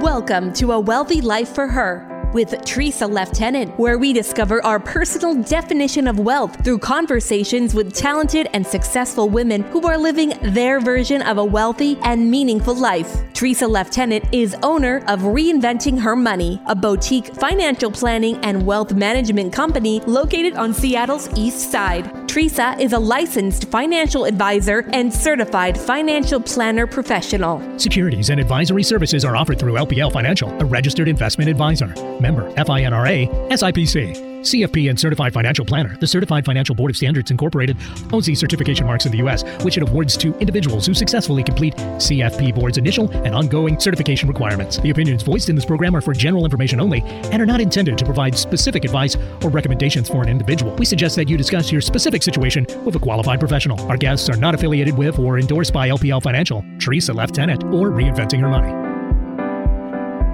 Welcome to A Wealthy Life for Her with Tresa Leftenant, where we discover our personal definition of wealth through conversations with talented and successful women who are living their version of a wealthy and meaningful life. Tresa Leftenant is owner of Reinventing Her Money, a boutique financial planning and wealth management company located on Seattle's East Side. Tresa is a licensed financial advisor and certified financial planner professional. Securities and advisory services are offered through LPL Financial, a registered investment advisor. Member FINRA SIPC. CFP and Certified Financial Planner. The Certified Financial Board of Standards Incorporated owns these certification marks in the U.S., which it awards to individuals who successfully complete CFP Board's initial and ongoing certification requirements. The opinions voiced in this program are for general information only and are not intended to provide specific advice or recommendations for an individual. We suggest that you discuss your specific situation with a qualified professional. Our guests are not affiliated with or endorsed by LPL Financial, Tresa Leftenant, or Reinventing Her Money.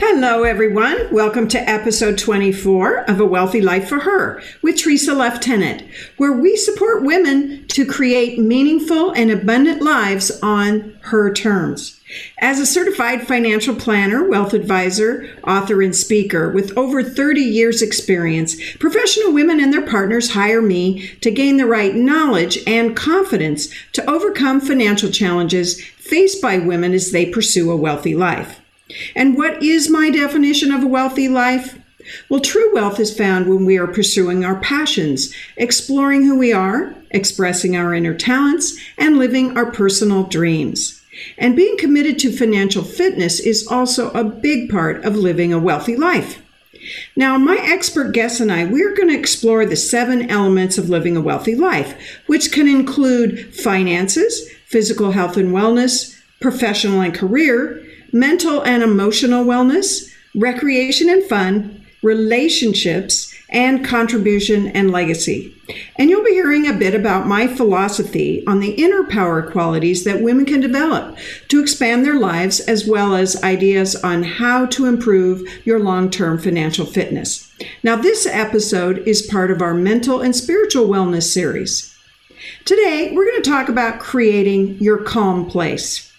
Hello, everyone. Welcome to episode 24 of A Wealthy Life for Her with Tresa Leftenant, where we support women to create meaningful and abundant lives on her terms. As a certified financial planner, wealth advisor, author, and speaker with over 30 years' experience, professional women and their partners hire me to gain the right knowledge and confidence to overcome financial challenges faced by women as they pursue a wealthy life. And what is my definition of a wealthy life? Well, true wealth is found when we are pursuing our passions, exploring who we are, expressing our inner talents, and living our personal dreams. And being committed to financial fitness is also a big part of living a wealthy life. Now, my expert guest and I, we're going to explore the seven elements of living a wealthy life, which can include finances, physical health and wellness, professional and career, mental and emotional wellness, recreation and fun, relationships, and contribution and legacy. And you'll be hearing a bit about my philosophy on the inner power qualities that women can develop to expand their lives, as well as ideas on how to improve your long term financial fitness. Now, this episode is part of our mental and spiritual wellness series. Today, we're going to talk about creating your calm place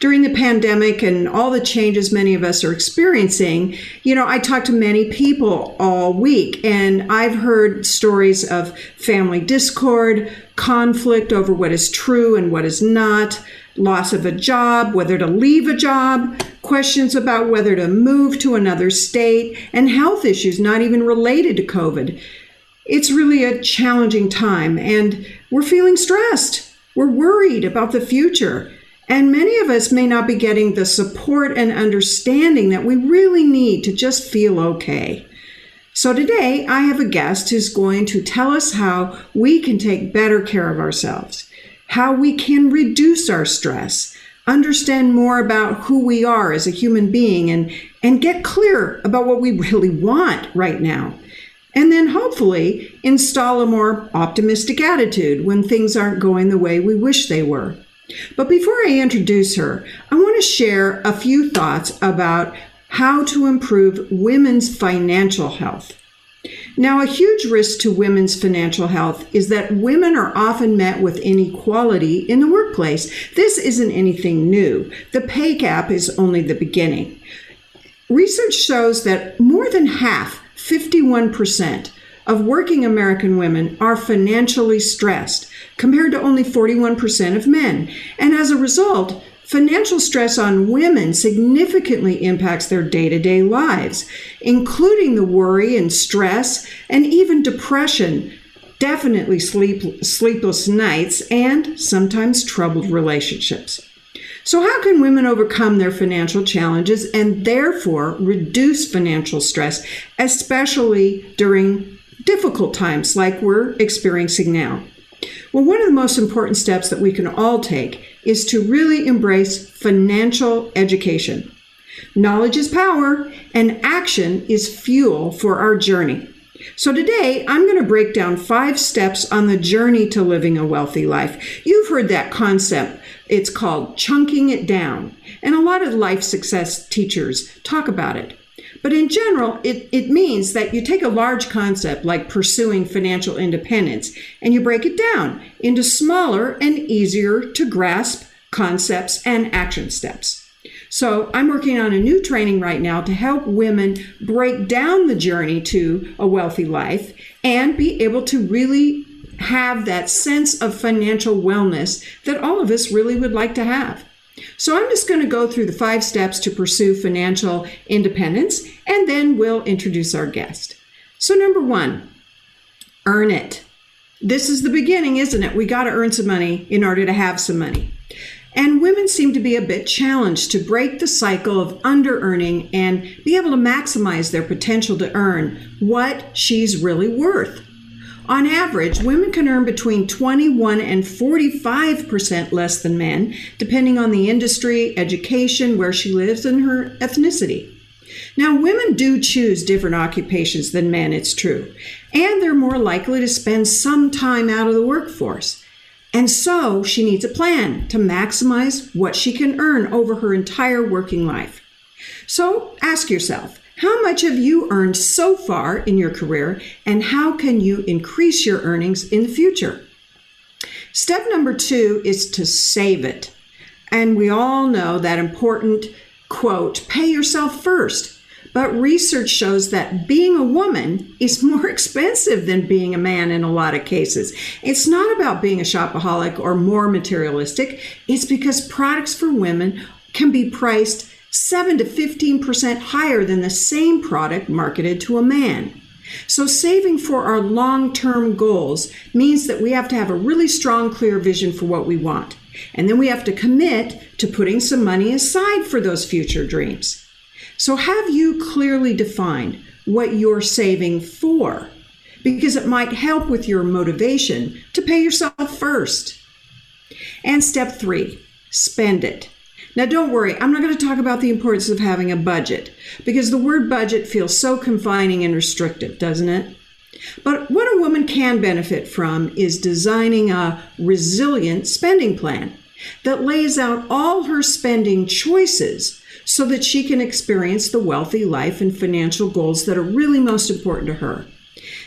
during the pandemic and all the changes many of us are experiencing, you know, I talked to many people all week and I've heard stories of family discord, conflict over what is true and what is not, loss of a job, whether to leave a job, questions about whether to move to another state, and health issues not even related to COVID. It's really a challenging time and we're feeling stressed. We're worried about the future. And many of us may not be getting the support and understanding that we really need to just feel okay. So today I have a guest who's going to tell us how we can take better care of ourselves, how we can reduce our stress, understand more about who we are as a human being, and, and get clear about what we really want right now. And then hopefully install a more optimistic attitude when things aren't going the way we wish they were. But before I introduce her, I want to share a few thoughts about how to improve women's financial health. Now, a huge risk to women's financial health is that women are often met with inequality in the workplace. This isn't anything new. The pay gap is only the beginning. Research shows that more than half, 51%, of working American women are financially stressed, compared to only 41% of men. And as a result, financial stress on women significantly impacts their day to day lives, including the worry and stress and even depression, definitely sleep, sleepless nights, and sometimes troubled relationships. So, how can women overcome their financial challenges and therefore reduce financial stress, especially during difficult times like we're experiencing now? Well, one of the most important steps that we can all take is to really embrace financial education. Knowledge is power, and action is fuel for our journey. So, today I'm going to break down five steps on the journey to living a wealthy life. You've heard that concept. It's called chunking it down. And a lot of life success teachers talk about it. But in general, it, it means that you take a large concept like pursuing financial independence and you break it down into smaller and easier to grasp concepts and action steps. So I'm working on a new training right now to help women break down the journey to a wealthy life and be able to really have that sense of financial wellness that all of us really would like to have. So I'm just going to go through the five steps to pursue financial independence and then we'll introduce our guest. So, number one, earn it. This is the beginning, isn't it? We got to earn some money in order to have some money. And women seem to be a bit challenged to break the cycle of under earning and be able to maximize their potential to earn what she's really worth. On average, women can earn between 21 and 45% less than men, depending on the industry, education, where she lives, and her ethnicity. Now, women do choose different occupations than men, it's true, and they're more likely to spend some time out of the workforce. And so she needs a plan to maximize what she can earn over her entire working life. So ask yourself how much have you earned so far in your career, and how can you increase your earnings in the future? Step number two is to save it. And we all know that important quote, pay yourself first. But research shows that being a woman is more expensive than being a man in a lot of cases. It's not about being a shopaholic or more materialistic, it's because products for women can be priced 7 to 15% higher than the same product marketed to a man. So, saving for our long term goals means that we have to have a really strong, clear vision for what we want. And then we have to commit to putting some money aside for those future dreams. So, have you clearly defined what you're saving for? Because it might help with your motivation to pay yourself first. And step three, spend it. Now, don't worry, I'm not going to talk about the importance of having a budget because the word budget feels so confining and restrictive, doesn't it? But what a woman can benefit from is designing a resilient spending plan that lays out all her spending choices so that she can experience the wealthy life and financial goals that are really most important to her.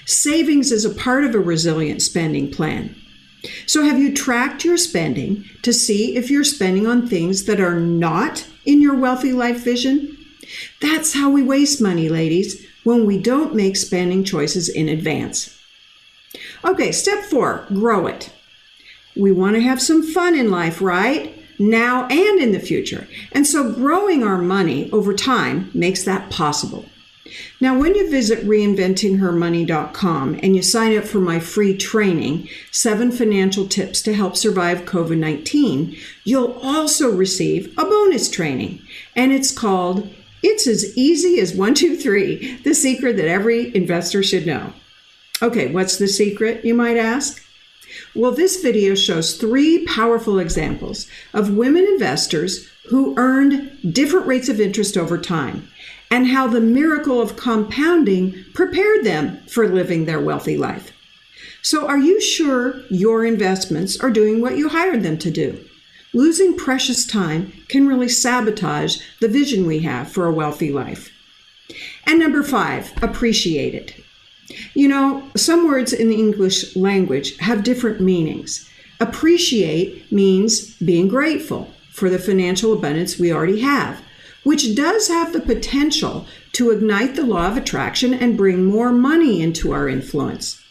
Savings is a part of a resilient spending plan. So, have you tracked your spending to see if you're spending on things that are not in your wealthy life vision? That's how we waste money, ladies, when we don't make spending choices in advance. Okay, step four grow it. We want to have some fun in life, right? Now and in the future. And so, growing our money over time makes that possible. Now, when you visit reinventinghermoney.com and you sign up for my free training, Seven Financial Tips to Help Survive COVID 19, you'll also receive a bonus training. And it's called It's as Easy as One, Two, Three The Secret That Every Investor Should Know. Okay, what's the secret, you might ask? Well, this video shows three powerful examples of women investors who earned different rates of interest over time and how the miracle of compounding prepared them for living their wealthy life. So, are you sure your investments are doing what you hired them to do? Losing precious time can really sabotage the vision we have for a wealthy life. And number five, appreciate it. You know, some words in the English language have different meanings. Appreciate means being grateful for the financial abundance we already have which does have the potential to ignite the law of attraction and bring more money into our influence.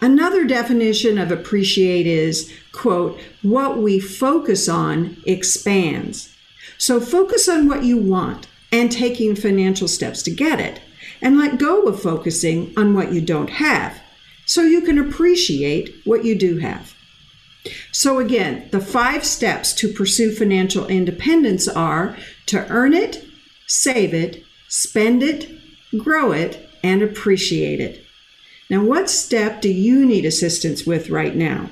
Another definition of appreciate is, quote, what we focus on expands. So focus on what you want and taking financial steps to get it, and let go of focusing on what you don't have so you can appreciate what you do have. So, again, the five steps to pursue financial independence are to earn it, save it, spend it, grow it, and appreciate it. Now, what step do you need assistance with right now?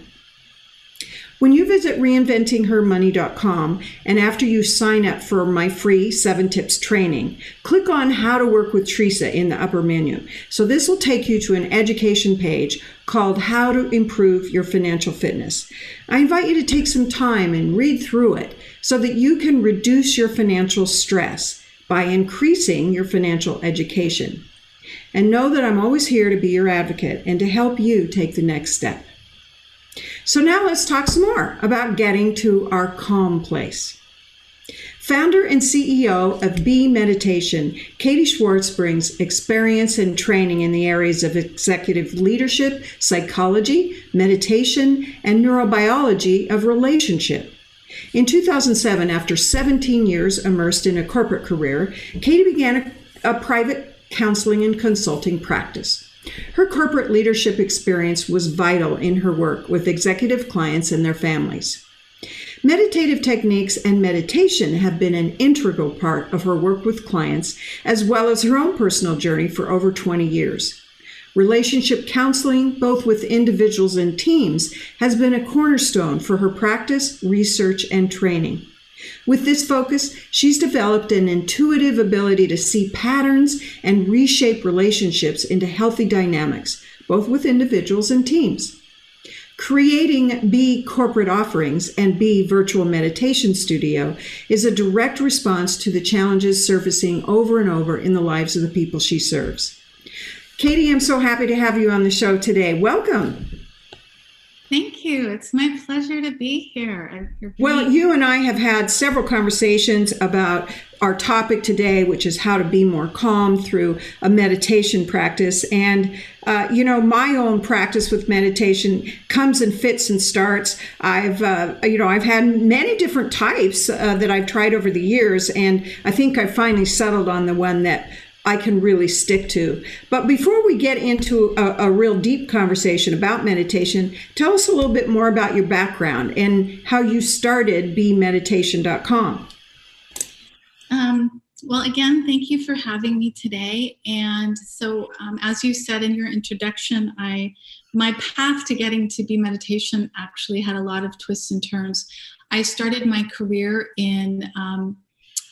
When you visit reinventinghermoney.com and after you sign up for my free 7 tips training, click on how to work with Tresa in the upper menu. So this will take you to an education page called How to Improve Your Financial Fitness. I invite you to take some time and read through it so that you can reduce your financial stress by increasing your financial education. And know that I'm always here to be your advocate and to help you take the next step. So now let's talk some more about getting to our calm place. Founder and CEO of Be Meditation, Katie Swartz brings experience and training in the areas of executive leadership, psychology, meditation, and neurobiology of relationship. In 2007, after 17 years immersed in a corporate career, Katie began a, a private counseling and consulting practice. Her corporate leadership experience was vital in her work with executive clients and their families. Meditative techniques and meditation have been an integral part of her work with clients, as well as her own personal journey for over 20 years. Relationship counseling, both with individuals and teams, has been a cornerstone for her practice, research, and training. With this focus, she's developed an intuitive ability to see patterns and reshape relationships into healthy dynamics, both with individuals and teams. Creating Be corporate offerings and Be virtual meditation studio is a direct response to the challenges surfacing over and over in the lives of the people she serves. Katie, I'm so happy to have you on the show today. Welcome. Thank you. It's my pleasure to be here. Well, you and I have had several conversations about our topic today, which is how to be more calm through a meditation practice. And, uh, you know, my own practice with meditation comes and fits and starts. I've, uh, you know, I've had many different types uh, that I've tried over the years. And I think I finally settled on the one that I can really stick to. But before we get into a, a, real deep conversation about meditation, tell us a little bit more about your background and how you started bemeditation.com. Um, well, again, thank you for having me today. And so, um, as you said in your introduction, I my path to getting to Be Meditation actually had a lot of twists and turns. I started my career in um,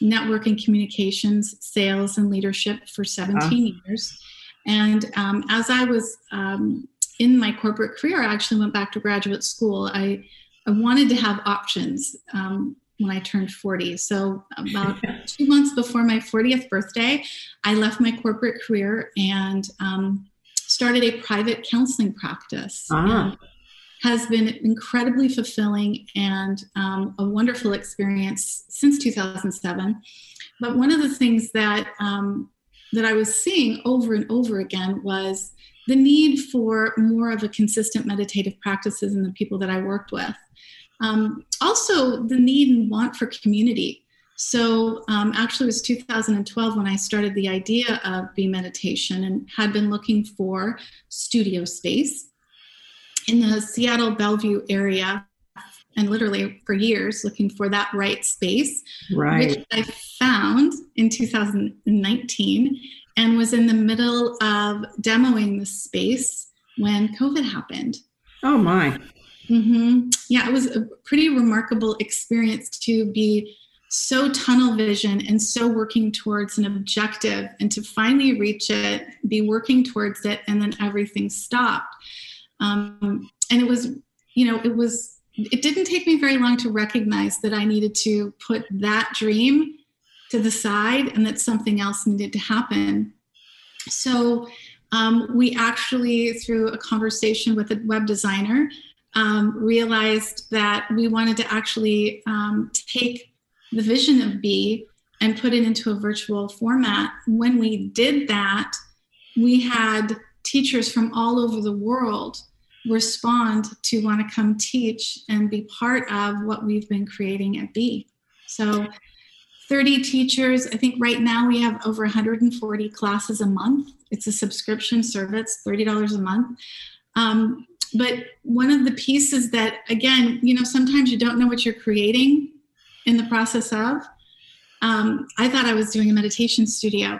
networking communications, sales, and leadership for 17 uh-huh. years. And um, as I was um, in my corporate career, I actually went back to graduate school. I, I wanted to have options um, when I turned 40. So, about two months before my 40th birthday, I left my corporate career and um, started a private counseling practice. Ah has been incredibly fulfilling and um, a wonderful experience since 2007. But one of the things that um, that I was seeing over and over again was the need for more of a consistent meditative practices in the people that I worked with. Um, also, the need and want for community. So, um, actually, it was 2012 when I started the idea of Be meditation and had been looking for studio space in the Seattle Bellevue area and literally for years looking for that right space, right. which I found in 2019 and was in the middle of demoing the space when COVID happened. Oh, my. Mm-hmm. Yeah, it was a pretty remarkable experience to be so tunnel vision and so working towards an objective and to finally reach it, be working towards it, and then everything stopped. Um, and it was, you know, it was, it didn't take me very long to recognize that I needed to put that dream to the side and that something else needed to happen. So um, we actually, through a conversation with a web designer, um, realized that we wanted to actually um, take the vision of Be and put it into a virtual format. When we did that, we had teachers from all over the world respond to want to come teach and be part of what we've been creating at Be. So 30 teachers. I think right now we have over 140 classes a month. It's a subscription service, $30 a month. Um, but one of the pieces that, again, you know, sometimes you don't know what you're creating in the process of. Um, I thought I was doing a meditation studio,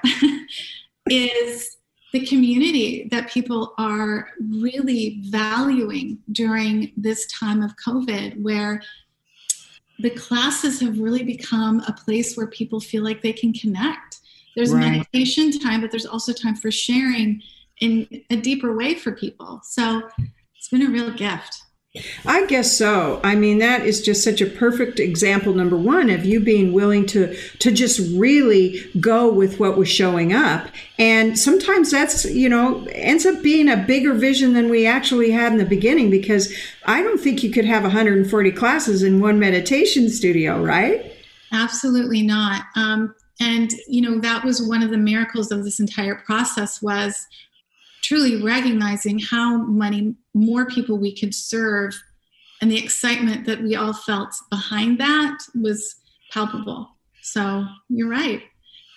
is the community that people are really valuing during this time of COVID, where the classes have really become a place where people feel like they can connect. There's right. meditation time, but there's also time for sharing in a deeper way for people. So it's been a real gift. I guess so. I mean, that is just such a perfect example, number one, of you being willing to to just really go with what was showing up. And sometimes that's, you know, ends up being a bigger vision than we actually had in the beginning because I don't think you could have 140 classes in one meditation studio, right? Absolutely not. Um, and you know that was one of the miracles of this entire process was truly recognizing how many more people we could serve. And the excitement that we all felt behind that was palpable. So you're right.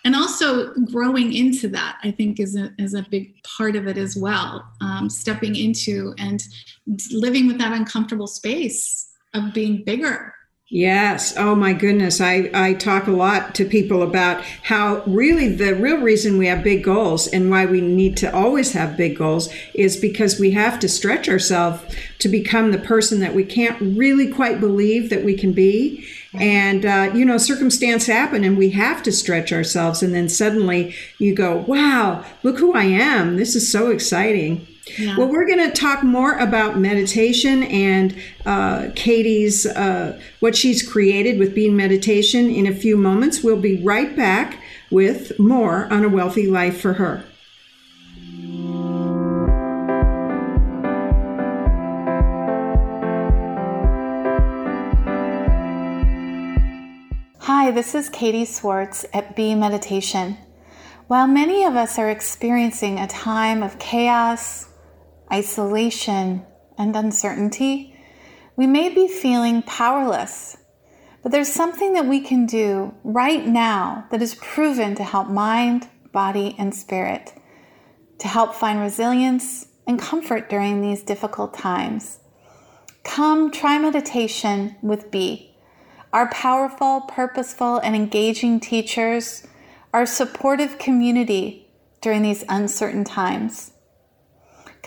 And also growing into that i think is a, is a big part of it as well. Um, stepping into and living with that uncomfortable space of being bigger Yes. Oh my goodness. I, I talk a lot to people about how really the real reason we have big goals and why we need to always have big goals is because we have to stretch ourselves to become the person that we can't really quite believe that we can be. And, uh, you know, circumstance happen and we have to stretch ourselves. And then suddenly you go, wow, look who I am. This is so exciting. Yeah. Well, we're going to talk more about meditation and uh, Katie's uh, what she's created with Be Meditation in a few moments. We'll be right back with more on a wealthy life for her. Hi, this is Katie Swartz at Be Meditation. While many of us are experiencing a time of chaos, isolation, and uncertainty, we may be feeling powerless. But there's something that we can do right now that is proven to help mind, body, and spirit, to help find resilience and comfort during these difficult times. Come try meditation with Be. Our powerful, purposeful, and engaging teachers, our supportive community during these uncertain times.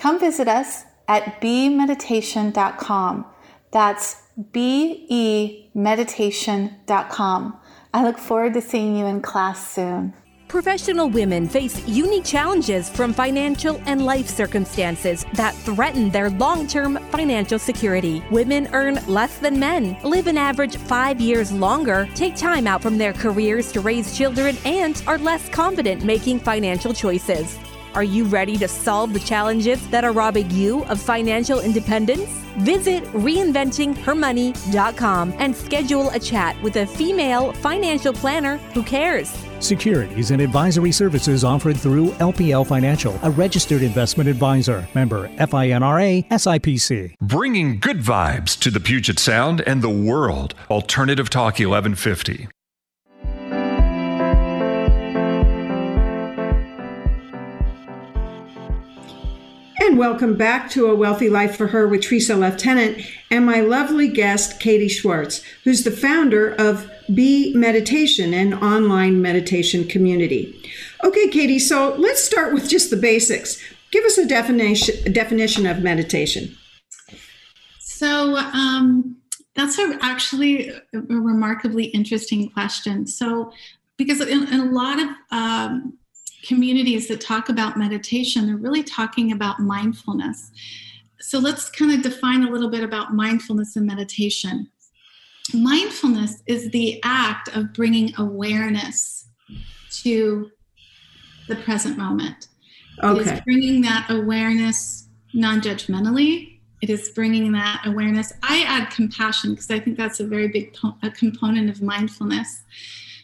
Come visit us at bemeditation.com. That's B E meditation.com. I look forward to seeing you in class soon. Professional women face unique challenges from financial and life circumstances that threaten their long term financial security. Women earn less than men, live an average five years longer, take time out from their careers to raise children, and are less confident making financial choices. Are you ready to solve the challenges that are robbing you of financial independence? Visit reinventinghermoney.com and schedule a chat with a female financial planner who cares. Securities and advisory services offered through LPL Financial, a registered investment advisor. Member FINRA SIPC. Bringing good vibes to the Puget Sound and the world. Alternative Talk 1150. And welcome back to A Wealthy Life for Her with Tresa Leftenant and my lovely guest, Katie Swartz, who's the founder of Be Meditation, an online meditation community. Okay, Katie, so let's start with just the basics. Give us a definition, definition of meditation. So, um, that's a, actually a, remarkably interesting question. So, because in, in a lot of um, communities that talk about meditation, they're really talking about mindfulness. So let's kind of define a little bit about mindfulness and meditation. Mindfulness is the act of bringing awareness to the present moment. Okay. It is bringing that awareness non judgmentally. It is bringing that awareness. I add compassion because I think that's a very big po- a component of mindfulness.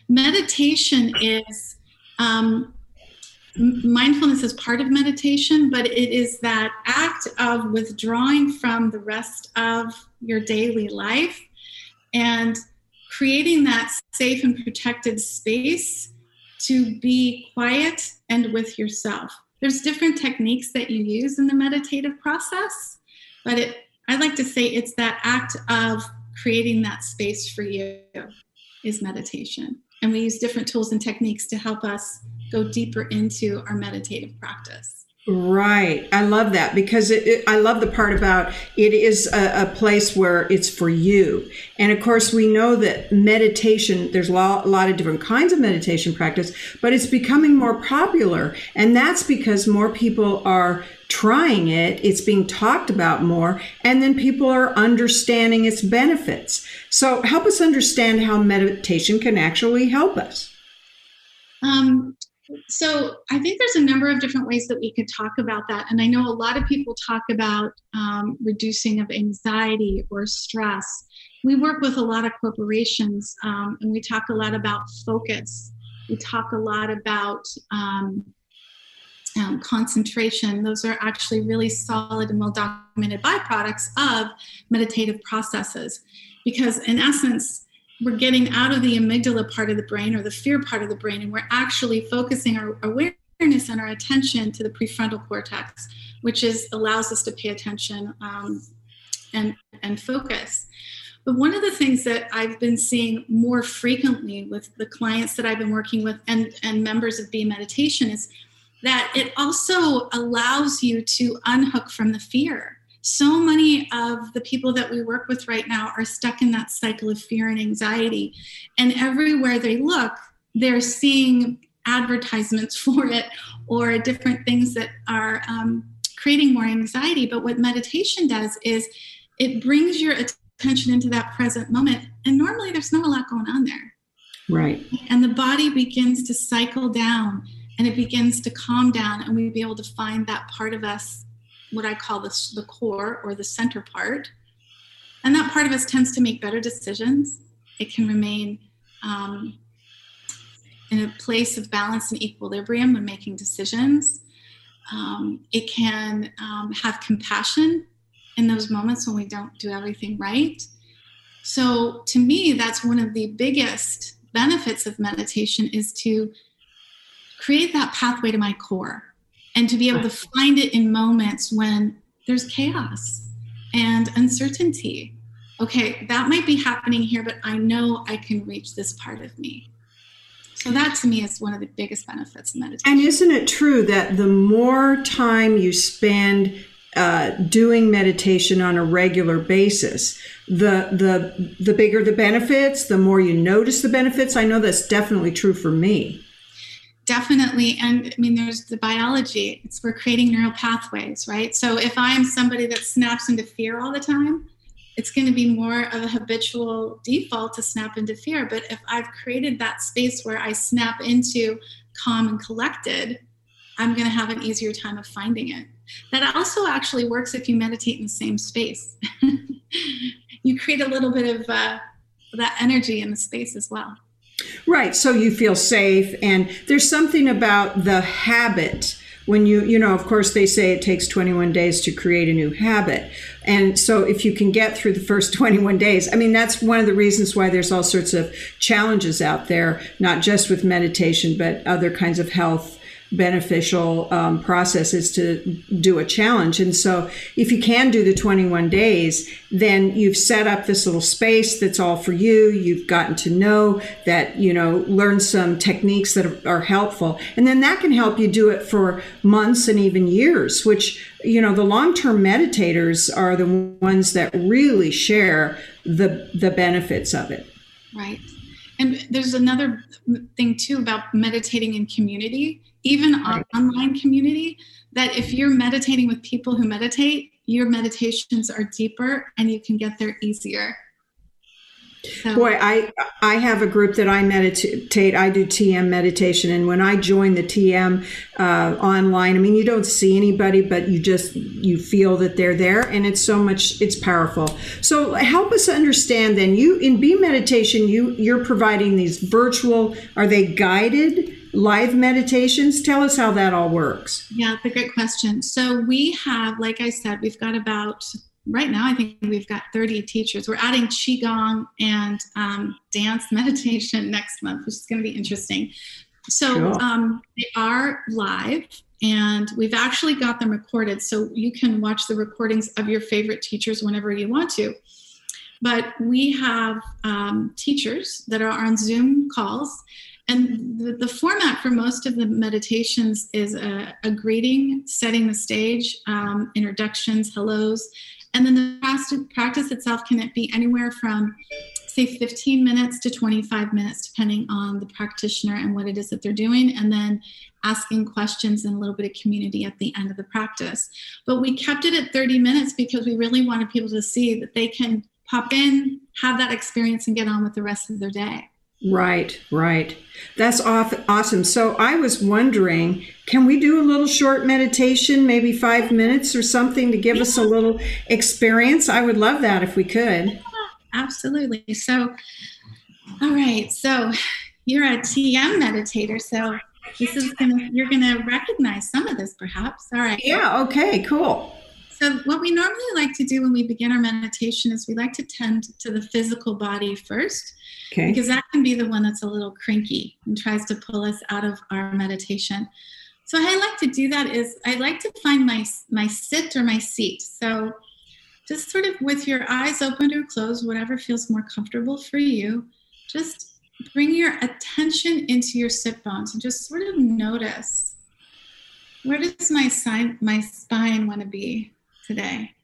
Meditation is um, mindfulness is part of meditation, but it is that act of withdrawing from the rest of your daily life and creating that safe and protected space to be quiet and with yourself. There's different techniques that you use in the meditative process, but it I like to say it's that act of creating that space for you is meditation. And we use different tools and techniques to help us go deeper into our meditative practice. Right. I love that because it, it, I love the part about it is a, a, place where it's for you. And of course, we know that meditation, there's a lot, a lot of different kinds of meditation practice, but it's becoming more popular. And that's because more people are trying it, it's being talked about more, and then people are understanding its benefits. So, help us understand how meditation can actually help us. Um, so I think there's a number of different ways that we could talk about that. And I know a lot of people talk about um, reducing of anxiety or stress. We work with a lot of corporations um, and we talk a lot about focus. We talk a lot about um, um concentration. Those are actually really solid and well documented byproducts of meditative processes. Because in essence, we're getting out of the amygdala part of the brain or the fear part of the brain, and we're actually focusing our awareness and our attention to the prefrontal cortex, which is allows us to pay attention um, and and focus. But one of the things that I've been seeing more frequently with the clients that I've been working with and, and members of Be Meditation is that it also allows you to unhook from the fear so many of the people that we work with right now are stuck in that cycle of fear and anxiety. And everywhere they look, they're seeing advertisements for it or different things that are um, creating more anxiety. But what meditation does is it brings your attention into that present moment. And normally there's not a lot going on there. Right. And the body begins to cycle down and it begins to calm down, and we be able to find that part of us what I call the, the core or the center part. And that part of us tends to make better decisions. It can remain um, in a place of balance and equilibrium when making decisions. Um, it can um, have compassion in those moments when we don't do everything right. So, to me, that's one of the biggest benefits of meditation is to create that pathway to my core and to be able to find it in moments when there's chaos and uncertainty. Okay, that might be happening here, but I know I can reach this part of me. So that to me is one of the biggest benefits of meditation. And isn't it true that the more time you spend uh, doing meditation on a regular basis, the the the bigger the benefits, the more you notice the benefits. I know that's definitely true for me definitely and i mean there's the biology. It's we're creating neural pathways right? So if i'm somebody that snaps into fear all the time it's going to be more of a habitual default to snap into fear. But if i've created that space where i snap into calm and collected i'm going to have an easier time of finding it. That also actually works if you meditate in the same space. You create a little bit of uh, that energy in the space as well Right. So you feel safe. And there's something about the habit when you, you know, of course, they say it takes 21 days to create a new habit. And so if you can get through the first 21 days, I mean, that's one of the reasons why there's all sorts of challenges out there, not just with meditation, but other kinds of health beneficial um, processes to do a challenge. And so, if you can do the 21 days, then you've set up this little space that's all for you. You've gotten to know that, you know, learn some techniques that are, are helpful. And then that can help you do it for months and even years, which, you know, the long term meditators are the ones that really share the, the benefits of it. Right. And there's another thing too about meditating in community even right. online community, that if you're meditating with people who meditate, your meditations are deeper and you can get there easier. So. Boy, I I have a group that I meditate. I do TM meditation, and when I join the TM uh, online, I mean, you don't see anybody, but you just you feel that they're there, and it's so much. It's powerful. So help us understand. Then you in Be meditation, you you're providing these virtual. Are they guided? Live meditations. Tell us how that all works. Yeah, it's a great question. So we have, like I said, we've got about right now. I think we've got 30 teachers. We're adding qigong and um, dance meditation next month, which is going to be interesting. So cool. um, they are live. And we've actually got them recorded. So you can watch the recordings of your favorite teachers whenever you want to. But we have um, teachers that are on Zoom calls and the, the, format for most of the meditations is a, a greeting, setting the stage, um, introductions, hellos, and then the practice itself can be anywhere from say 15 minutes to 25 minutes, depending on the practitioner and what it is that they're doing, and then asking questions and a little bit of community at the end of the practice. But we kept it at 30 minutes because we really wanted people to see that they can pop in, have that experience, and get on with the rest of their day. Right, right. That's off, awesome. So I was wondering, can we do a little short meditation, maybe five minutes or something to give us a little experience? I would love that if we could. Absolutely. So, all right. So you're a TM meditator. So this is gonna you're gonna recognize some of this perhaps. All right. Yeah, okay, cool. So, what we normally like to do when we begin our meditation is we like to tend to the physical body first, okay. because that can be the one that's a little cranky and tries to pull us out of our meditation. So, how I like to do that is I like to find my my sit or my seat. So, just sort of with your eyes open or closed, whatever feels more comfortable for you, just bring your attention into your sit bones and just sort of notice where does my side my spine want to be today.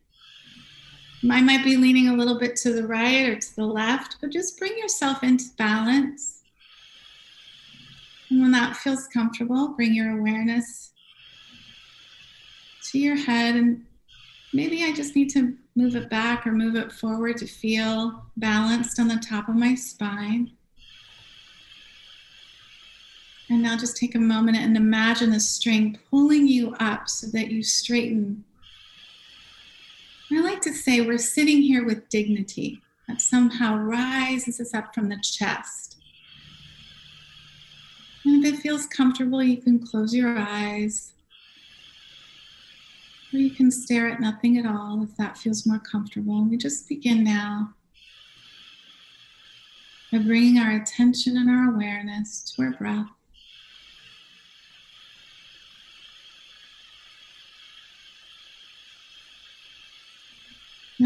I might be leaning a little bit to the right or to the left, but just bring yourself into balance. And when that feels comfortable, bring your awareness to your head. And maybe I just need to move it back or move it forward to feel balanced on the top of my spine. And now just take a moment and imagine the string pulling you up so that you straighten to say we're sitting here with dignity that somehow rises us up from the chest. And if it feels comfortable, you can close your eyes. Or you can stare at nothing at all if that feels more comfortable. And we just begin now by bringing our attention and our awareness to our breath.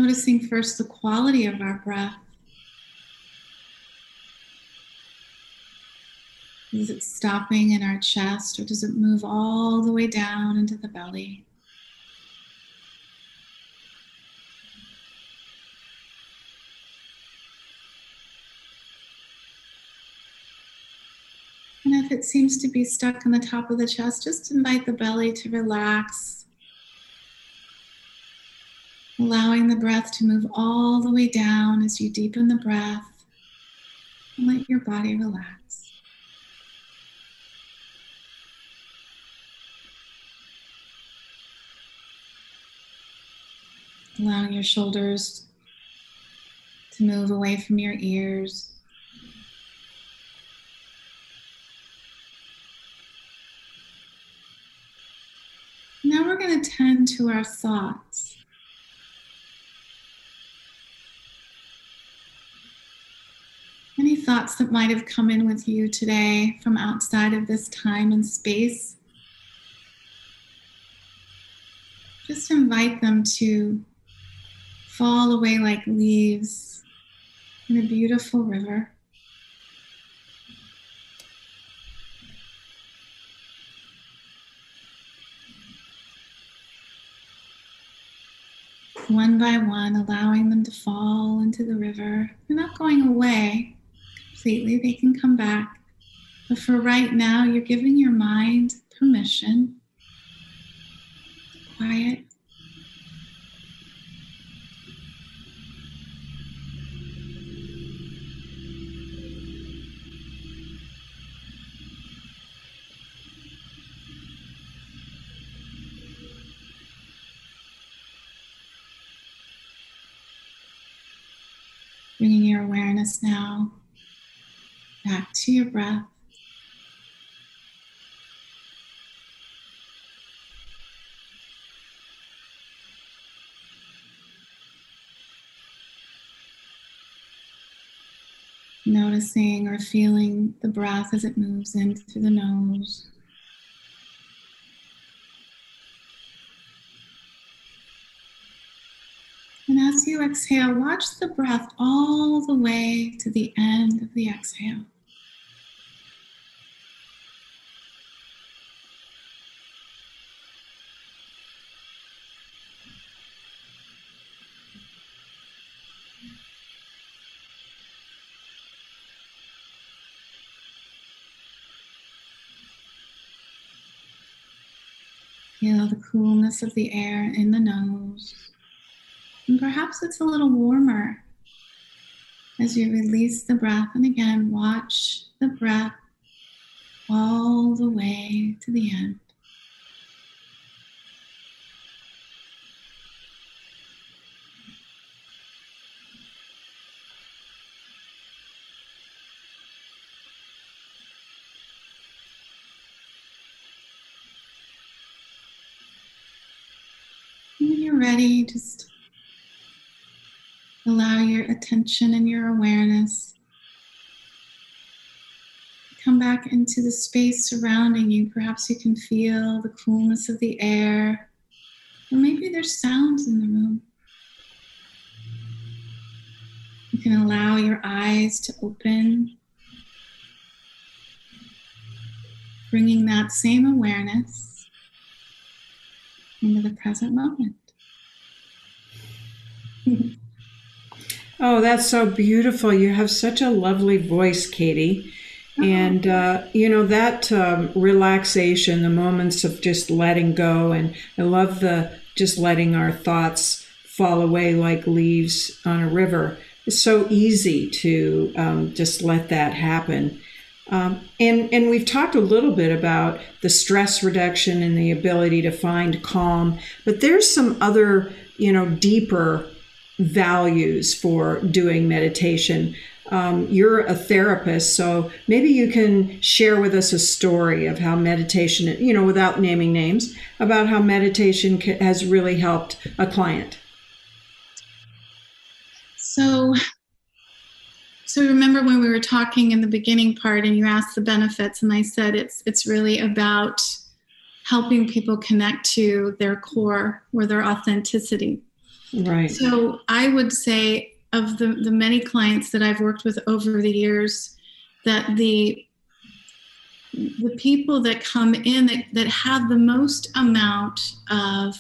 Noticing first the quality of our breath. Is it stopping in our chest or does it move all the way down into the belly? And if it seems to be stuck on the top of the chest, just invite the belly to relax allowing the breath to move all the way down as you deepen the breath and let your body relax. Allowing your shoulders to move away from your ears. Now we're going to tend to our thoughts. Thoughts that might have come in with you today from outside of this time and space. Just invite them to fall away like leaves in a beautiful river. One by one, allowing them to fall into the river. They're not going away, completely, they can come back. But for right now, you're giving your mind permission quiet. Bringing your awareness now back to your breath. Noticing or feeling the breath as it moves in through the nose. And as you exhale, watch the breath all the way to the end of the exhale. Feel the coolness of the air in the nose. And perhaps it's a little warmer as you release the breath. And again, watch the breath all the way to the end. Just allow your attention and your awareness come back into the space surrounding you. Perhaps you can feel the coolness of the air, or maybe there's sounds in the room. You can allow your eyes to open, bringing that same awareness into the present moment. Oh, that's so beautiful. You have such a lovely voice, Katie. And, uh, you know, that um, relaxation, the moments of just letting go, and I love the just letting our thoughts fall away like leaves on a river. It's so easy to um, just let that happen. Um, and and we've talked a little bit about the stress reduction and the ability to find calm, but there's some other you know deeper values for doing meditation. Um, you're a therapist, so maybe you can share with us a story of how meditation, you know, without naming names, about how meditation has really helped a client. So, so remember when we were talking in the beginning part, and you asked the benefits, and I said it's it's really about helping people connect to their core or their authenticity. Right. So I would say of the, the many clients that I've worked with over the years that the the people that come in that, that have the most amount of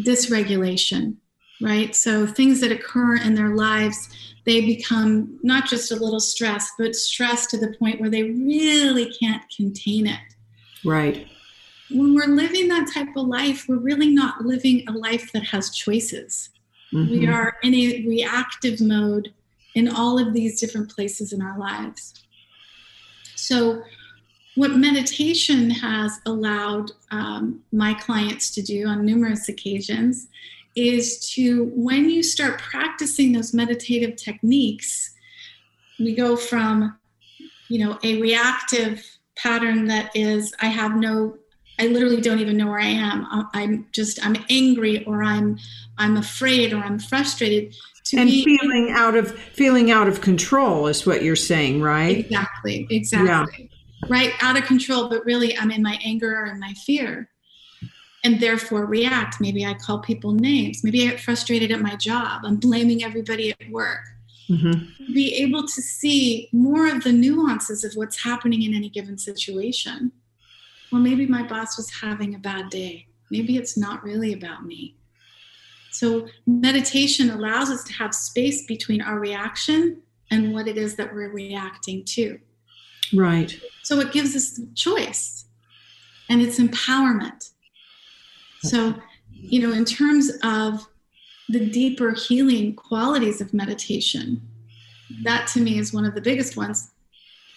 dysregulation, right? So things that occur in their lives, they become not just a little stressed, but stressed to the point where they really can't contain it. Right. When we're living that type of life, we're really not living a life that has choices. Mm-hmm. We are in a reactive mode in all of these different places in our lives. So, what meditation has allowed um, my clients to do on numerous occasions is to, when you start practicing those meditative techniques, we go from, you know, a reactive pattern that is, I have no I literally don't even know where I am. I'm just I'm angry or I'm I'm afraid or I'm frustrated. To and be, feeling out of feeling out of control is what you're saying, right? Exactly. Exactly. Yeah. Right, out of control, but really I'm in my anger or in my fear. And therefore react. Maybe I call people names. Maybe I get frustrated at my job. I'm blaming everybody at work. Mm-hmm. Be able to see more of the nuances of what's happening in any given situation well, maybe my boss was having a bad day. Maybe it's not really about me. So, meditation allows us to have space between our reaction and what it is that we're reacting to. Right. So, it gives us choice and it's empowerment. So, you know, in terms of the deeper healing qualities of meditation, that to me is one of the biggest ones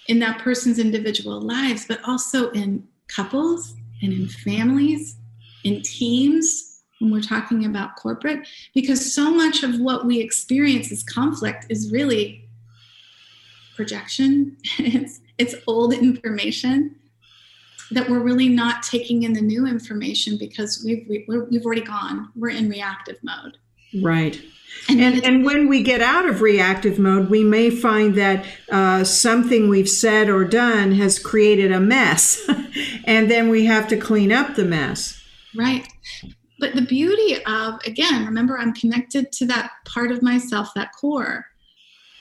in that person's individual lives, but also in couples and in families, in teams, when we're talking about corporate, because so much of what we experience as conflict is really projection. it's, it's old information that we're really not taking in the new information because we've, we, have we have already gone. We're in reactive mode. Right. And, and, and, when we get out of reactive mode, we may find that uh, something we've said or done has created a mess, and then we have to clean up the mess. Right. But the beauty of, again, remember, I'm connected to that part of myself, that core.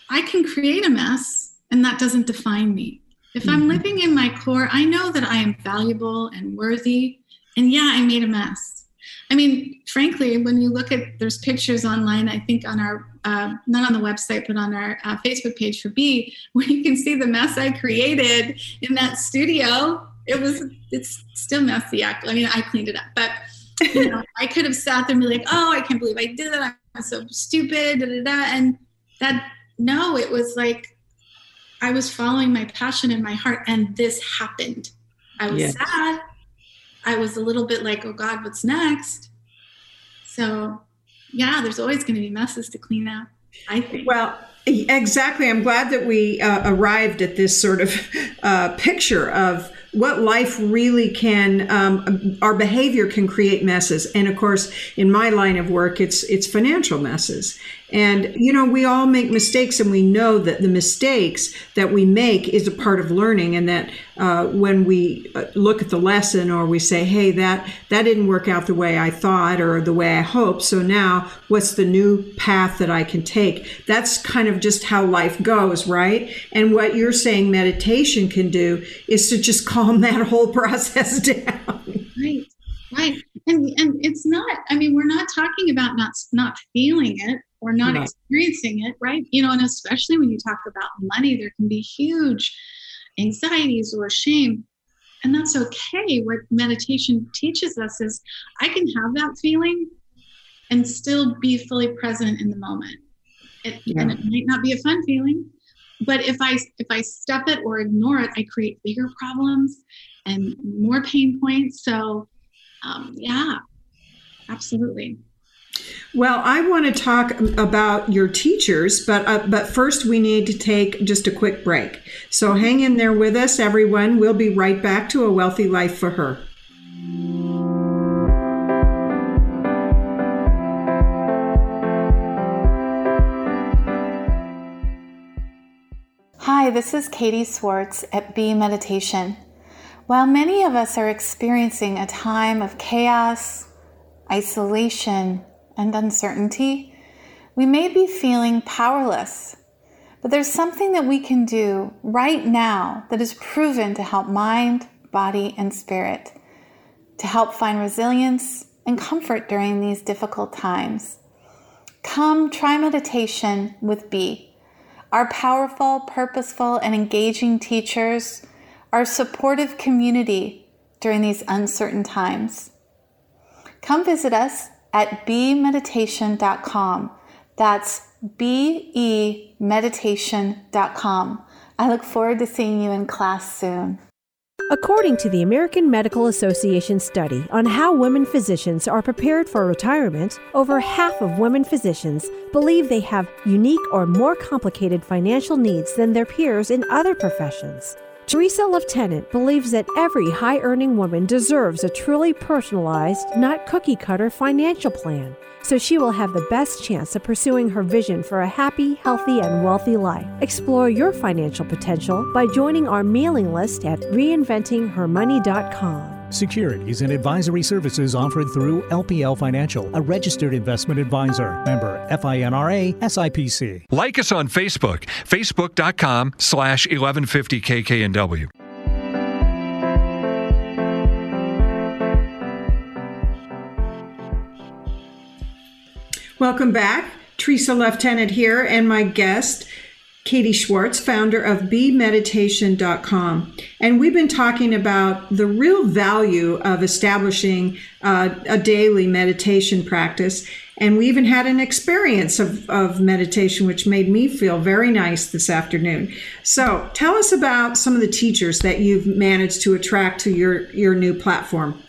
I can create a mess, and that doesn't define me. If mm-hmm. I'm living in my core, I know that I am valuable and worthy. And yeah, I made a mess I mean, frankly, when you look at there's pictures online, I think on our uh, not on the website, but on our uh, Facebook page for Be, where you can see the mess I created in that studio. It was it's still messy. I mean, I cleaned it up, but you know, I could have sat there and be like, "Oh, I can't believe I did that. I'm so stupid." Da, da, da. And that no, it was like I was following my passion in my heart, and this happened. I was yes. sad. I was a little bit like, oh God, what's next? So, yeah, there's always going to be messes to clean up, I think. Well, exactly. I'm glad that we uh, arrived at this sort of uh, picture of what life really can um, our behavior can create messes and of course in my line of work it's it's financial messes and, you know, we all make mistakes, and we know that the mistakes that we make is a part of learning, and that uh, when we uh, look at the lesson or we say, hey, that, that didn't work out the way I thought or the way I hoped, so now what's the new path that I can take? That's kind of just how life goes, right? And what you're saying meditation can do is to just calm that whole process down. Right, right. And, and it's not, I mean, we're not talking about not, not feeling it or not experiencing it, right? You know, and especially when you talk about money, there can be huge anxieties or shame. And that's okay. What meditation teaches us is I can have that feeling and still be fully present in the moment. It, yeah. And it might not be a fun feeling, but if I if I step it or ignore it, I create bigger problems and more pain points. So, um, yeah, absolutely. Well, I want to talk about your teachers, but uh, but first we need to take just a quick break. So hang in there with us, everyone. We'll be right back to a wealthy life for her. Hi, this is Katie Swartz at Be Meditation. While many of us are experiencing a time of chaos, isolation, and uncertainty, we may be feeling powerless. But there's something that we can do right now that is proven to help mind, body, and spirit, to help find resilience and comfort during these difficult times. Come try meditation with Be. Our powerful, purposeful, and engaging teachers, our supportive community during these uncertain times. Come visit us at bemeditation.com. That's B-E meditation.com. I look forward to seeing you in class soon. According to the American Medical Association study on how women physicians are prepared for retirement, over half of women physicians believe they have unique or more complicated financial needs than their peers in other professions. Tresa Leftenant believes that every high earning woman deserves a truly personalized, not cookie cutter financial plan, so she will have the best chance of pursuing her vision for a happy, healthy, and wealthy life. Explore your financial potential by joining our mailing list at reinventinghermoney.com. Securities and advisory services offered through LPL Financial, a registered investment advisor. Member FINRA SIPC. Like us on Facebook, facebook.com slash 1150 KKNW. Welcome back. Tresa Leftenant here, and my guest, Katie Swartz, founder of BeMeditation.com. And we've been talking about the real value of establishing uh, a daily meditation practice. And we even had an experience of, of meditation, which made me feel very nice this afternoon. So tell us about some of the teachers that you've managed to attract to your, your new platform.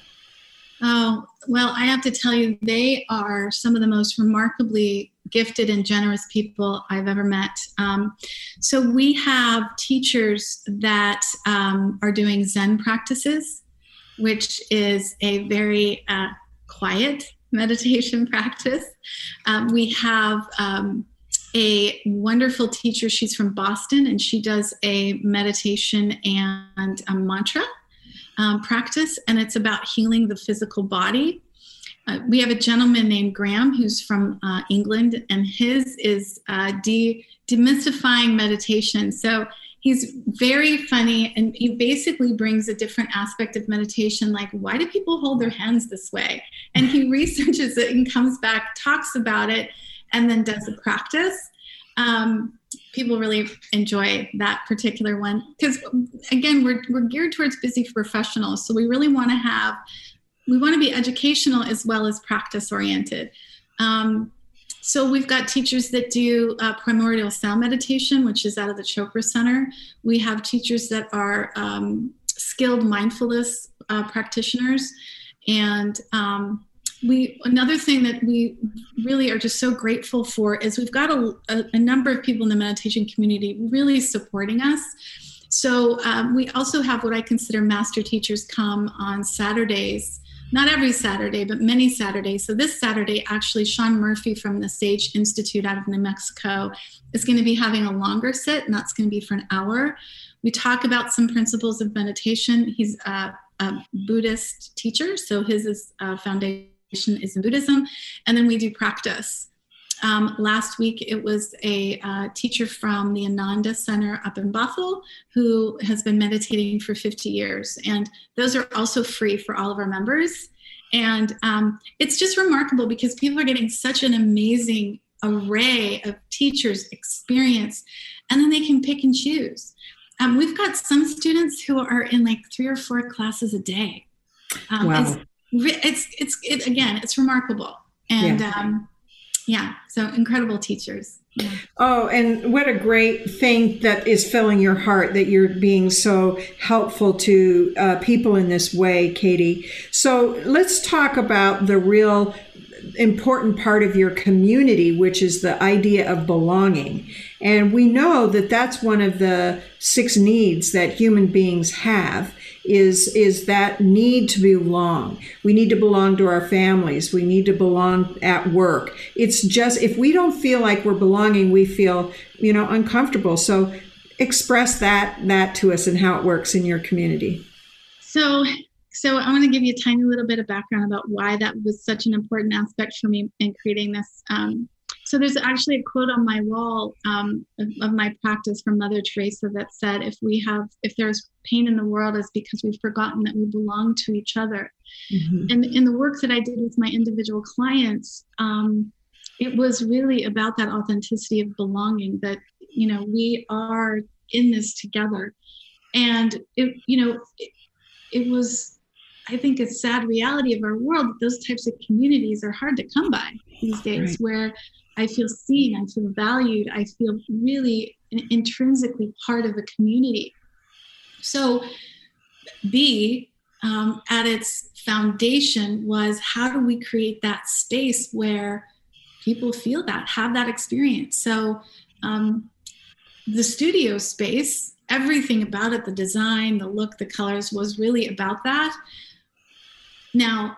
Oh, well, I have to tell you, they are some of the most remarkably gifted and generous people I've ever met. Um, so we have teachers that um, are doing Zen practices, which is a very uh, quiet meditation practice. Um, we have um, a wonderful teacher. She's from Boston and she does a meditation and a mantra um, practice, and it's about healing the physical body. Uh, we have a gentleman named Graham who's from uh, England, and his is uh, de- demystifying meditation. So he's very funny, and he basically brings a different aspect of meditation, like why do people hold their hands this way? And he researches it and comes back, talks about it, and then does a practice. Um, people really enjoy that particular one because again we're, we're geared towards busy professionals so we really want to have we want to be educational as well as practice oriented um, so we've got teachers that do uh, primordial sound meditation, which is out of the Chopra Center. We have teachers that are um, skilled mindfulness uh, practitioners, and um, we another thing that we really are just so grateful for is we've got a, a, a number of people in the meditation community really supporting us. So um, we also have what I consider master teachers come on Saturdays not every Saturday, but many Saturdays. So this Saturday, actually, Sean Murphy from the Sage Institute out of New Mexico is going to be having a longer sit, and that's going to be for an hour. We talk about some principles of meditation. He's a, a Buddhist teacher, so his is, uh, foundation is in Buddhism, and then we do practice. Um, last week, it was a uh, teacher from the Ananda Center up in Bothell who has been meditating for 50 years. And those are also free for all of our members. And um, it's just remarkable because people are getting such an amazing array of teachers' experience, and then they can pick and choose. Um, we've got some students who are in like three or four classes a day. Um, wow. It's, it's, it's it, again, it's remarkable. And, yeah. Yeah so incredible teachers yeah. Oh, and what a great thing that is filling your heart that you're being so helpful to uh, people in this way, Katie. So let's talk about the real important part of your community, which is the idea of belonging. And we know that that's one of the six needs that human beings have is is that need to belong. We need to belong to our families. We need to belong at work. It's just if we don't feel like we're belonging, we feel, you know, uncomfortable. So express that that to us and how it works in your community. So so I want to give you a tiny little bit of background about why that was such an important aspect for me in creating this um, so there's actually a quote on my wall um, of, of, my practice from Mother Teresa that said, "If we have, if there's pain in the world, it's because we've forgotten that we belong to each other." Mm-hmm. And in the work that I did with my individual clients, um, it was really about that authenticity of belonging. That you know we are in this together, and it you know it, it was. I think a sad reality of our world that those types of communities are hard to come by these days, right. where I feel seen, I feel valued, I feel really intrinsically part of a community. So, Be, um, at its foundation, was how do we create that space where people feel that, have that experience? So, um, the studio space, everything about it, the design, the look, the colors was really about that. Now,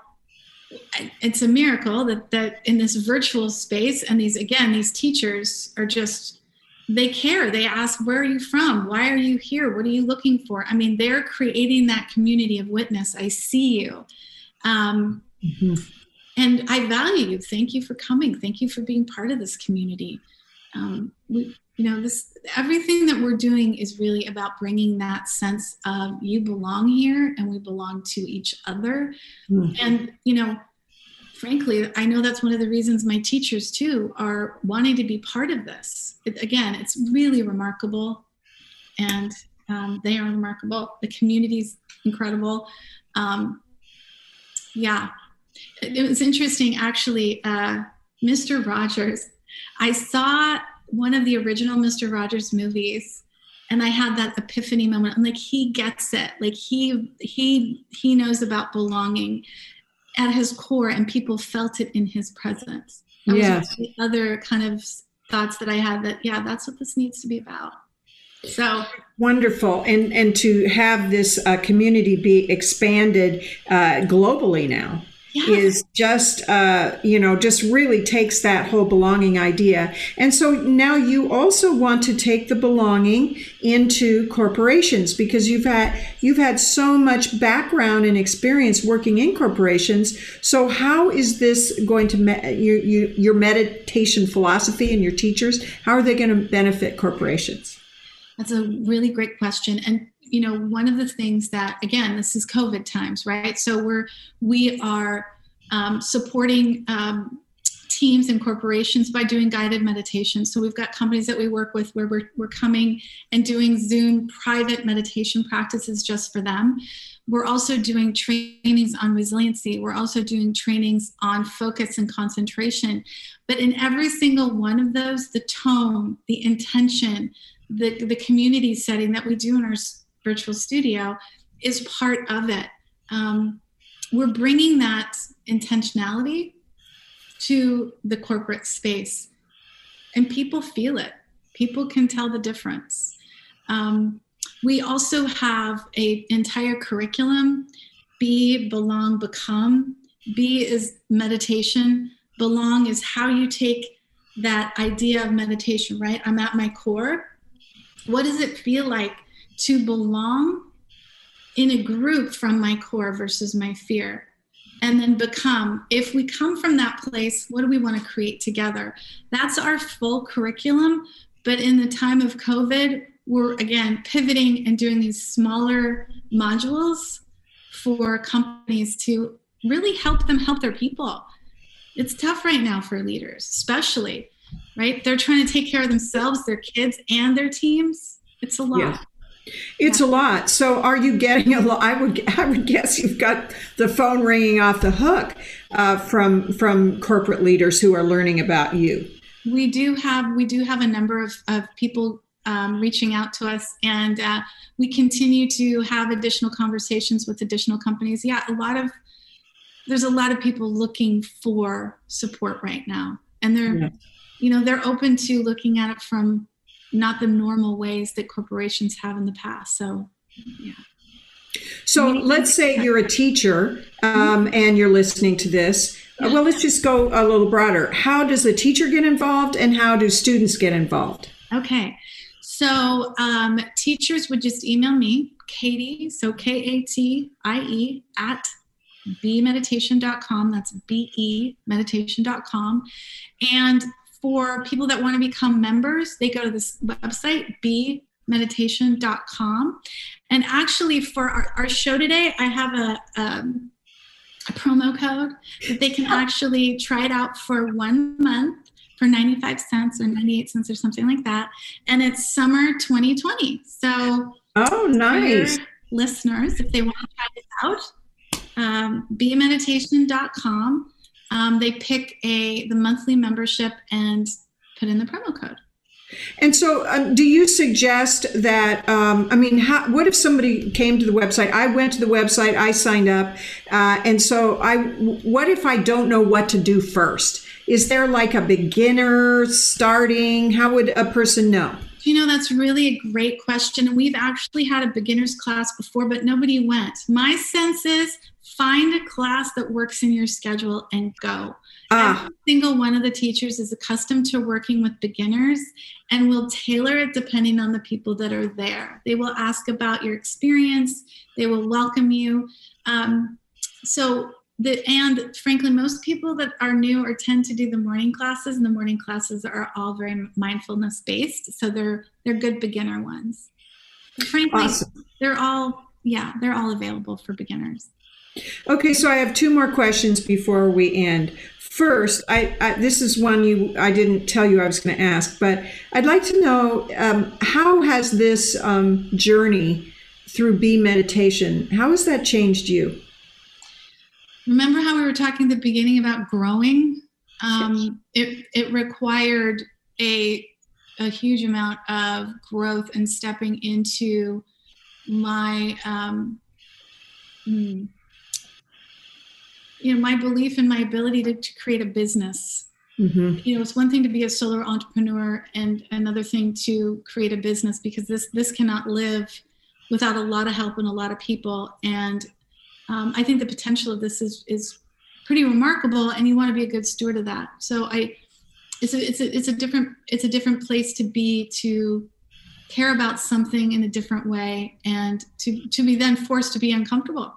it's a miracle that that in this virtual space and these again these teachers are just they care. They ask where are you from? Why are you here? What are you looking for? I mean they're creating that community of witness. I see you. Um, mm-hmm. and i value you. Thank you for coming. Thank you for being part of this community um, we, you know this everything that we're doing is really about bringing that sense of you belong here and we belong to each other. Mm-hmm. and you know frankly i know that's one of the reasons my teachers too are wanting to be part of this. It, again it's really remarkable and um, they are remarkable. The community's incredible. Um, yeah. It, it was interesting actually uh, mr rogers i saw one of the original Mr. Rogers movies and I had that epiphany moment. I'm like, he gets it. Like he he he knows about belonging at his core, and people felt it in his presence. That yes. the other kind of thoughts that I had that yeah, that's what this needs to be about. So wonderful, and and to have this uh, community be expanded uh, globally now is just uh, you know just really takes that whole belonging idea. And so now you also want to take the belonging into corporations because you've had you've had so much background and experience working in corporations. So how is this going to me- your, your meditation philosophy and your teachers how are they going to benefit corporations? That's a really great question. And you know one of the things that again this is covid times right so we're we are um, supporting um, teams and corporations by doing guided meditation. So we've got companies that we work with where we're, we're coming and doing Zoom private meditation practices just for them. We're also doing trainings on resiliency. We're also doing trainings on focus and concentration. But in every single one of those, the tone, the intention, the, the community setting that we do in our virtual studio is part of it. Um, we're bringing that intentionality to the corporate space and people feel it. People can tell the difference. Um, we also have a entire curriculum be belong become. Be is meditation. Belong is how you take that idea of meditation right? I'm at my core. What does it feel like to belong in a group from my core versus my fear and then become. If we come from that place what do we want to create together? That's our full curriculum but in the time of covid we're again pivoting and doing these smaller modules for companies to really help them help their people. It's tough right now for leaders especially right? They're trying to take care of themselves their kids and their teams. It's a lot. It's yeah. a lot. So, are you getting a lot? I would, I would guess you've got the phone ringing off the hook uh, from from corporate leaders who are learning about you. We do have we do have a number of, of people um, reaching out to us, and uh, we continue to have additional conversations with additional companies. Yeah, a lot of there's a lot of people looking for support right now, and they're yeah. you know they're open to looking at it from not the normal ways that corporations have in the past. So, yeah. So let's say you're a teacher um, and you're listening to this. Yeah. Well, let's just go a little broader. How does a teacher get involved and how do students get involved? Okay. So um, teachers would just email me, Katie, so K A T I E, at bemeditation.com. That's B E meditation.com. And for people that want to become members, they go to this website, bemeditation.com. And actually, for our, our show today, I have a, um, a promo code that they can actually try it out for one month for 95 cents or 98 cents or something like that. And it's summer 2020. So, oh, nice. Listeners, if they want to try this out, um, bemeditation.com um, they pick a the monthly membership and put in the promo code. And so, um, do you suggest that? Um, I mean, how, what if somebody came to the website? I went to the website, I signed up, uh, and so I. What if I don't know what to do first? Is there like a beginner starting? How would a person know? You know, that's really a great question. And We've actually had a beginner's class before, but nobody went. My sense is find a class that works in your schedule and go. Ah. Every single one of the teachers is accustomed to working with beginners and will tailor it depending on the people that are there. They will ask about your experience, they will welcome you. Um, so the, and frankly, most people that are new or tend to do the morning classes, and the morning classes are all very mindfulness based, so they're they're good beginner ones. Frankly, awesome. they're all yeah, they're all available for beginners. Okay, so I have two more questions before we end. First, I, I, this is one you I didn't tell you I was going to ask, but I'd like to know um, how has this um, journey through Be meditation how has that changed you? Remember how we were talking at the beginning about growing? Um, it it required a a huge amount of growth and stepping into my um, hmm, you know my belief in my ability to, to create a business. Mm-hmm. you know it's one thing to be a solo entrepreneur and another thing to create a business because this this cannot live without a lot of help and a lot of people. And um, i think the potential of this is is pretty remarkable and you want to be a good steward of that. So i it's a, it's a it's a different it's a different place to be to care about something in a different way and to to be then forced to be uncomfortable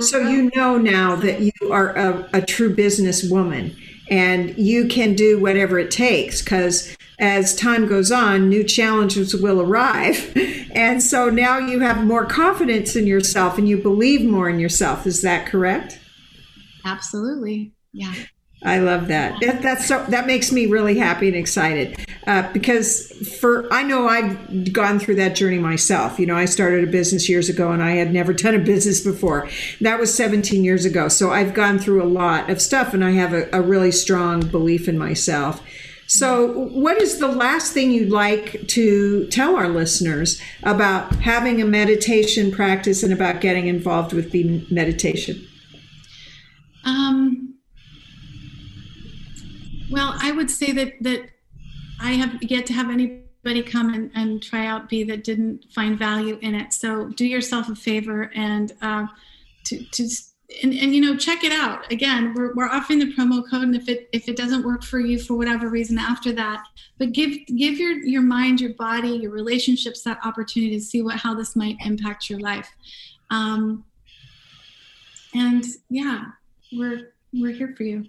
so you know now that you are a, a true businesswoman and you can do whatever it takes because as time goes on, new challenges will arrive. And so now you have more confidence in yourself and you believe more in yourself. Is that correct? Absolutely. Yeah. I love that. that. That's so that makes me really happy and excited uh, because for I know I've gone through that journey myself. You know, I started a business years ago and I had never done a business before. That was 17 years ago. So I've gone through a lot of stuff and I have a, a really strong belief in myself. So, what is the last thing you'd like to tell our listeners about having a meditation practice and about getting involved with the meditation? Um, well, I would say that that I have yet to have anybody come and, and try out Be that didn't find value in it. So do yourself a favor and uh, to to and, and you know check it out. Again we're, we're offering the promo code and if it if it doesn't work for you for whatever reason after that but give give your your mind your body your relationships that opportunity to see what how this might impact your life. Um, and yeah we're we're here for you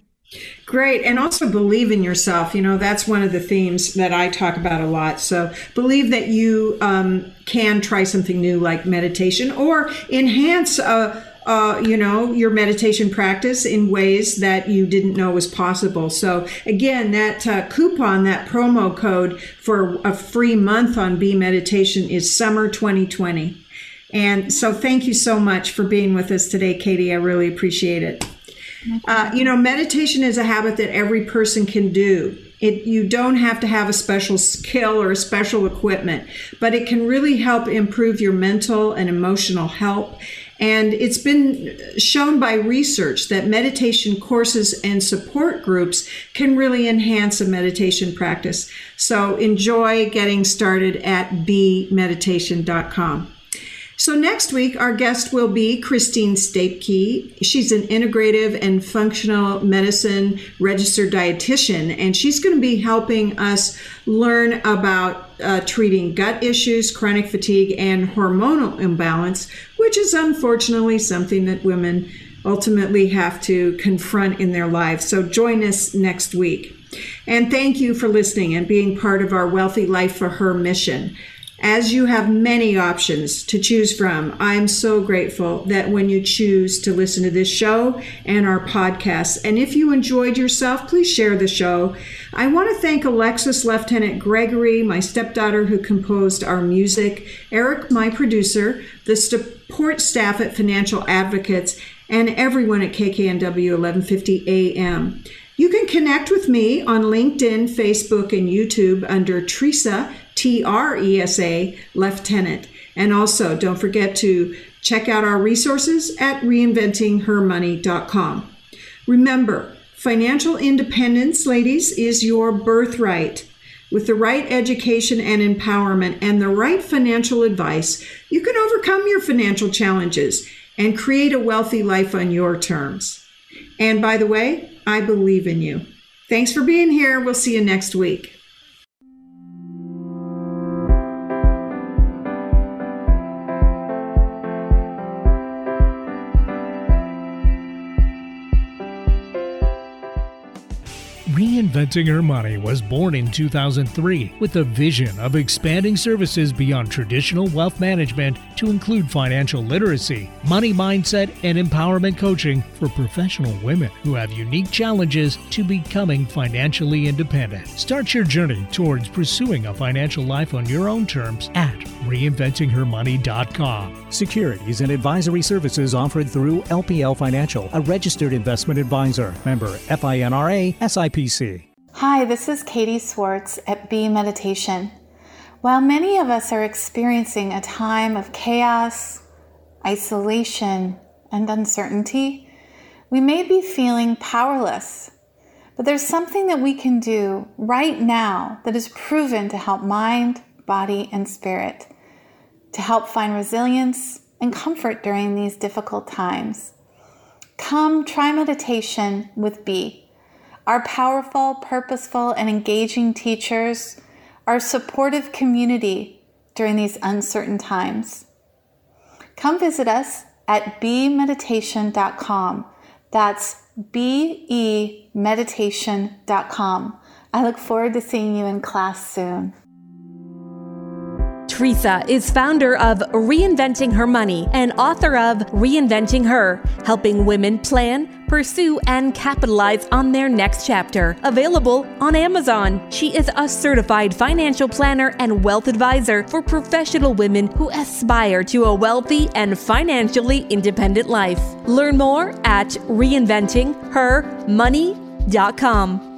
Great. And also believe in yourself. You know, that's one of the themes that I talk about a lot. So believe that you um, can try something new like meditation or enhance uh, uh, you know, your meditation practice in ways that you didn't know was possible. So again, that uh, coupon, that promo code for a free month on Be meditation is summer 2020. And so thank you so much for being with us today, Katie. I really appreciate it. Uh, you know, meditation is a habit that every person can do. It, you don't have to have a special skill or a special equipment, but it can really help improve your mental and emotional health. And it's been shown by research that meditation courses and support groups can really enhance a meditation practice. So enjoy getting started at bemeditation.com. So next week, our guest will be Christine Stapke. She's an integrative and functional medicine registered dietitian, and she's going to be helping us learn about uh, treating gut issues, chronic fatigue, and hormonal imbalance, which is unfortunately something that women ultimately have to confront in their lives. So join us next week. And thank you for listening and being part of our Wealthy Life for Her mission. As you have many options to choose from, I'm so grateful that when you choose to listen to this show and our podcasts, and if you enjoyed yourself, please share the show. I want to thank Alexis Leftenant Gregory, my stepdaughter who composed our music, Eric, my producer, the support staff at Financial Advocates, and everyone at KKNW 1150 AM. You can connect with me on LinkedIn, Facebook, and YouTube under Tresa, T R E S A, Leftenant. And also, don't forget to check out our resources at reinventinghermoney.com. Remember, financial independence, ladies, is your birthright. With the right education and empowerment and the right financial advice, you can overcome your financial challenges and create a wealthy life on your terms. And by the way, I believe in you. Thanks for being here. We'll see you next week. Reinventing Her Money was born in 2003 with a vision of expanding services beyond traditional wealth management to include financial literacy, money mindset, and empowerment coaching for professional women who have unique challenges to becoming financially independent. Start your journey towards pursuing a financial life on your own terms at reinventinghermoney.com. Securities and advisory services offered through LPL Financial, a registered investment advisor. Member FINRA SIPC. Hi, this is Katie Swartz at Be Meditation. While many of us are experiencing a time of chaos, isolation, and uncertainty, we may be feeling powerless. But there's something that we can do right now that is proven to help mind, body, and spirit to help find resilience and comfort during these difficult times. Come try meditation with Be. Our powerful, purposeful, and engaging teachers, our supportive community during these uncertain times. Come visit us at bemeditation.com. That's B E meditation.com. I look forward to seeing you in class soon. Tresa is founder of Reinventing Her Money and author of Reinventing Her, helping women plan, pursue, and capitalize on their next chapter. Available on Amazon. She is a certified financial planner and wealth advisor for professional women who aspire to a wealthy and financially independent life. Learn more at reinventinghermoney.com.